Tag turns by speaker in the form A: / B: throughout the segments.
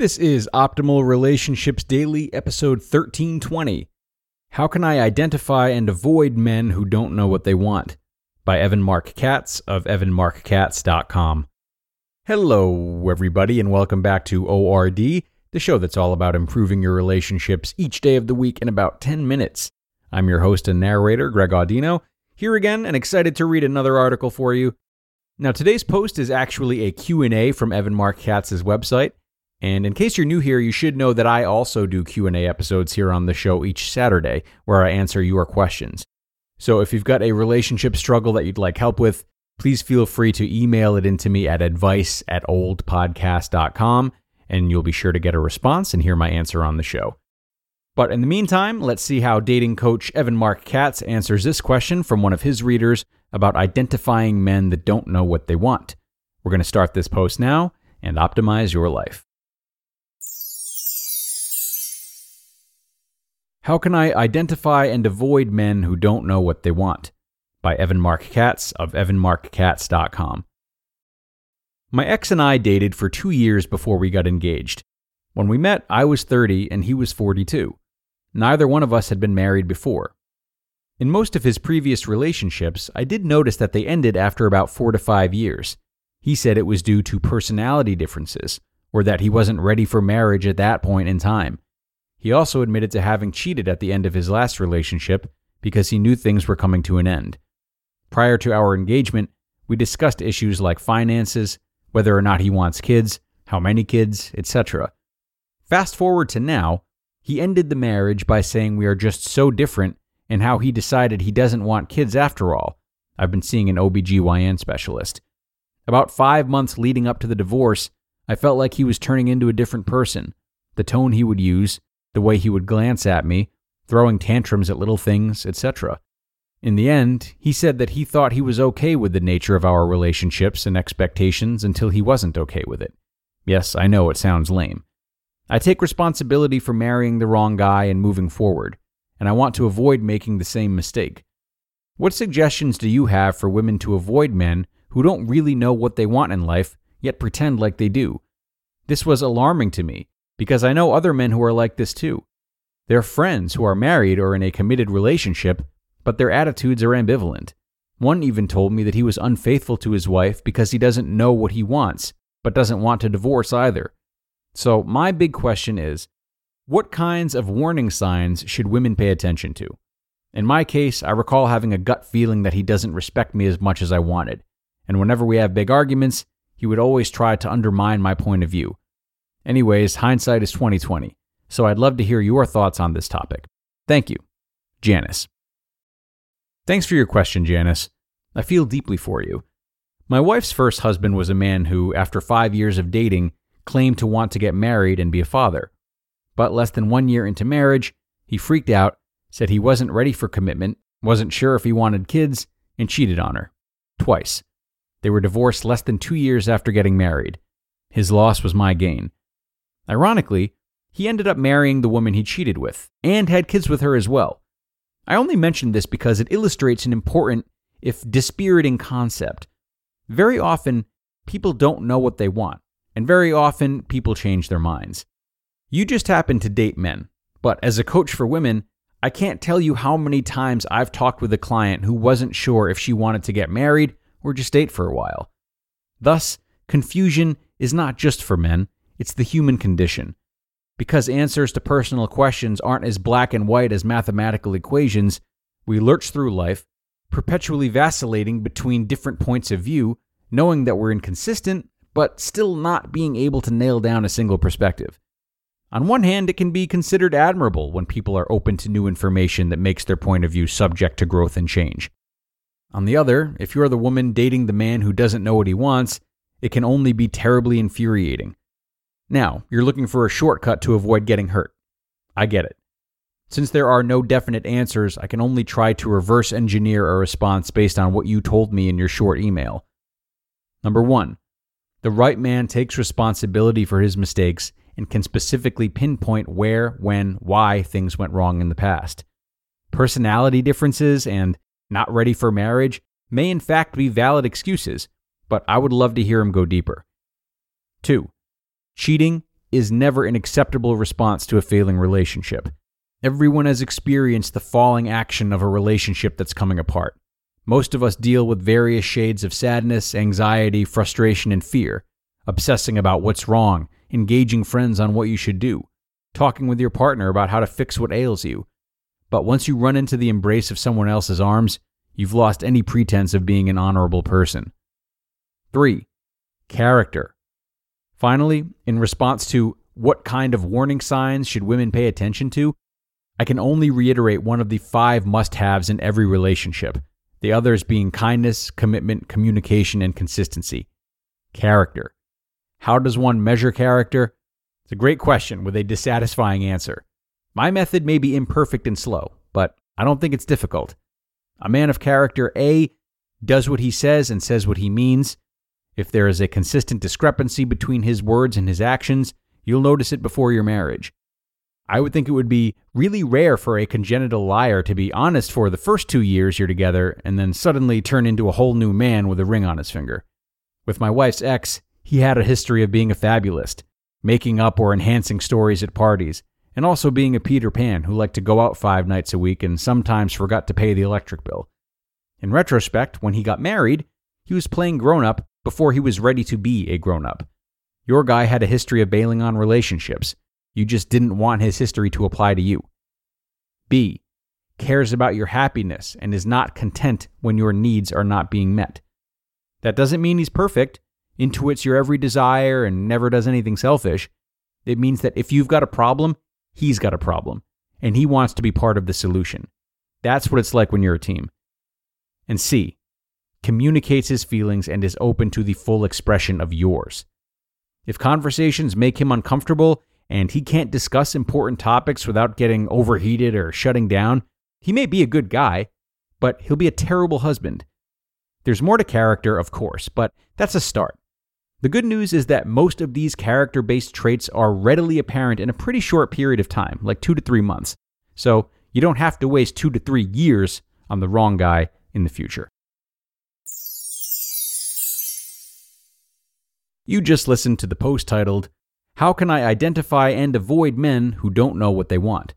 A: This is Optimal Relationships Daily, episode 1320. How Can I Identify and Avoid Men Who Don't Know What They Want? by Evan Marc Katz of evanmarckatz.com. Hello, everybody, and welcome back to ORD, the show that's all about improving your relationships each day of the week in about 10 minutes. I'm your host and narrator, Greg Audino, here again and excited to read another article for you. Now, today's post is actually a Q&A from Evan Marc Katz's website. And in case you're new here, you should know that I also do Q&A episodes here on the show each Saturday where I answer your questions. So if you've got a relationship struggle that you'd like help with, please feel free to email it into me at advice at oldpodcast.com and you'll be sure to get a response and hear my answer on the show. But in the meantime, let's see how dating coach Evan Marc Katz answers this question from one of his readers about identifying men that don't know what they want. We're going to start this post now and optimize your life. How Can I Identify and Avoid Men Who Don't Know What They Want? by Evan Marc Katz of evanmarckatz.com. My ex and I dated for two years before we got engaged. When we met, I was 30 and he was 42. Neither one of us had been married before. In most of his previous relationships, I did notice that they ended after about four to five years. He said it was due to personality differences, or that he wasn't ready for marriage at that point in time. He also admitted to having cheated at the end of his last relationship because he knew things were coming to an end. Prior to our engagement, we discussed issues like finances, whether or not he wants kids, how many kids, etc. Fast forward to now, he ended the marriage by saying we are just so different and how he decided he doesn't want kids after all. I've been seeing an OBGYN specialist. About five months leading up to the divorce, I felt like he was turning into a different person. The tone he would use, the way he would glance at me, throwing tantrums at little things, etc. In the end, he said that he thought he was okay with the nature of our relationships and expectations until he wasn't okay with it. Yes, I know it sounds lame. I take responsibility for marrying the wrong guy and moving forward, and I want to avoid making the same mistake. What suggestions do you have for women to avoid men who don't really know what they want in life, yet pretend like they do? This was alarming to me because I know other men who are like this too. They're friends who are married or in a committed relationship, but their attitudes are ambivalent. One even told me that he was unfaithful to his wife because he doesn't know what he wants, but doesn't want to divorce either. So, my big question is what kinds of warning signs should women pay attention to? In my case, I recall having a gut feeling that he doesn't respect me as much as I wanted, and whenever we have big arguments, he would always try to undermine my point of view. Anyways, hindsight is 2020, so I'd love to hear your thoughts on this topic. Thank you. Janice. Thanks for your question, Janice. I feel deeply for you. My wife's first husband was a man who, after five years of dating, claimed to want to get married and be a father. But less than one year into marriage, he freaked out, said he wasn't ready for commitment, wasn't sure if he wanted kids, and cheated on her. Twice. They were divorced less than two years after getting married. His loss was my gain. Ironically, he ended up marrying the woman he cheated with and had kids with her as well. I only mention this because it illustrates an important, if dispiriting, concept. Very often, people don't know what they want, and very often, people change their minds. You just happen to date men, but as a coach for women, I can't tell you how many times I've talked with a client who wasn't sure if she wanted to get married or just date for a while. Thus, confusion is not just for men, it's the human condition. Because answers to personal questions aren't as black and white as mathematical equations, we lurch through life, perpetually vacillating between different points of view, knowing that we're inconsistent, but still not being able to nail down a single perspective. On one hand, it can be considered admirable when people are open to new information that makes their point of view subject to growth and change. On the other, if you're the woman dating the man who doesn't know what he wants, it can only be terribly infuriating. Now, you're looking for a shortcut to avoid getting hurt. I get it. Since there are no definite answers, I can only try to reverse engineer a response based on what you told me in your short email. Number one, the right man takes responsibility for his mistakes and can specifically pinpoint where, when, why things went wrong in the past. Personality differences and not ready for marriage may in fact be valid excuses, but I would love to hear him go deeper. 2. Cheating is never an acceptable response to a failing relationship. Everyone has experienced the falling action of a relationship that's coming apart. Most of us deal with various shades of sadness, anxiety, frustration, and fear, obsessing about what's wrong engaging friends on what you should do, talking with your partner about how to fix what ails you. But once you run into the embrace of someone else's arms, you've lost any pretense of being an honorable person. 3. Character. Finally, in response to what kind of warning signs should women pay attention to, I can only reiterate one of the five must haves in every relationship, the others being kindness, commitment, communication, and consistency. Character. How does one measure character? It's a great question with a dissatisfying answer. My method may be imperfect and slow, but I don't think it's difficult. A man of character A does what he says and says what he means. If there is a consistent discrepancy between his words and his actions, you'll notice it before your marriage. I would think it would be really rare for a congenital liar to be honest for the first two years you're together and then suddenly turn into a whole new man with a ring on his finger. With my wife's ex, he had a history of being a fabulist, making up or enhancing stories at parties, and also being a Peter Pan who liked to go out five nights a week and sometimes forgot to pay the electric bill. In retrospect, when he got married, he was playing grown up before he was ready to be a grown up. Your guy had a history of bailing on relationships. You just didn't want his history to apply to you. B. Cares about your happiness and is not content when your needs are not being met. That doesn't mean he's perfect intuits your every desire and never does anything selfish, it means that if you've got a problem, he's got a problem, and he wants to be part of the solution. That's what it's like when you're a team. And C, communicates his feelings and is open to the full expression of yours. If conversations make him uncomfortable and he can't discuss important topics without getting overheated or shutting down, he may be a good guy, but he'll be a terrible husband. There's more to character, of course, but that's a start. The good news is that most of these character based traits are readily apparent in a pretty short period of time, like two to three months. So you don't have to waste two to three years on the wrong guy in the future. You just listened to the post titled, How Can I Identify and Avoid Men Who Don't Know What They Want?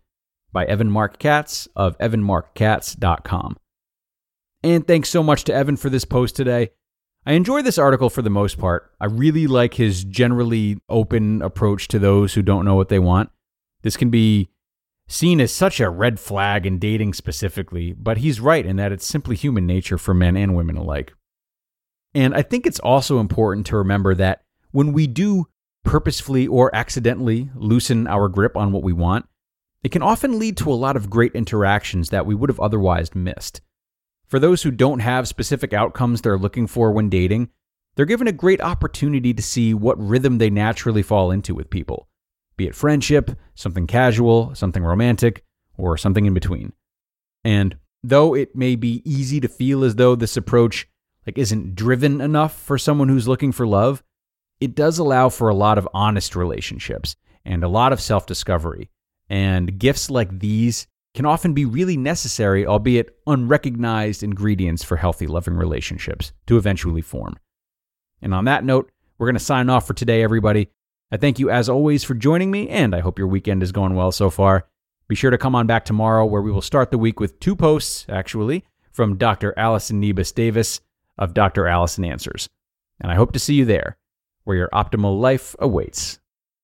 A: by Evan Marc Katz of evanmarckatz.com. And thanks so much to Evan for this post today. I enjoy this article for the most part. I really like his generally open approach to those who don't know what they want. This can be seen as such a red flag in dating specifically, but he's right in that it's simply human nature for men and women alike. And I think it's also important to remember that when we do purposefully or accidentally loosen our grip on what we want, it can often lead to a lot of great interactions that we would have otherwise missed. For those who don't have specific outcomes they're looking for when dating, they're given a great opportunity to see what rhythm they naturally fall into with people, be it friendship, something casual, something romantic, or something in between. And though it may be easy to feel as though this approach like isn't driven enough for someone who's looking for love, it does allow for a lot of honest relationships and a lot of self-discovery. And gifts like these can often be really necessary, albeit unrecognized ingredients for healthy, loving relationships to eventually form. And on that note, we're going to sign off for today, everybody. I thank you as always for joining me, and I hope your weekend is going well so far. Be sure to come on back tomorrow, where we will start the week with two posts, actually, from Dr. Allison Nebus Davis of Dr. Allison Answers. And I hope to see you there, where your optimal life awaits.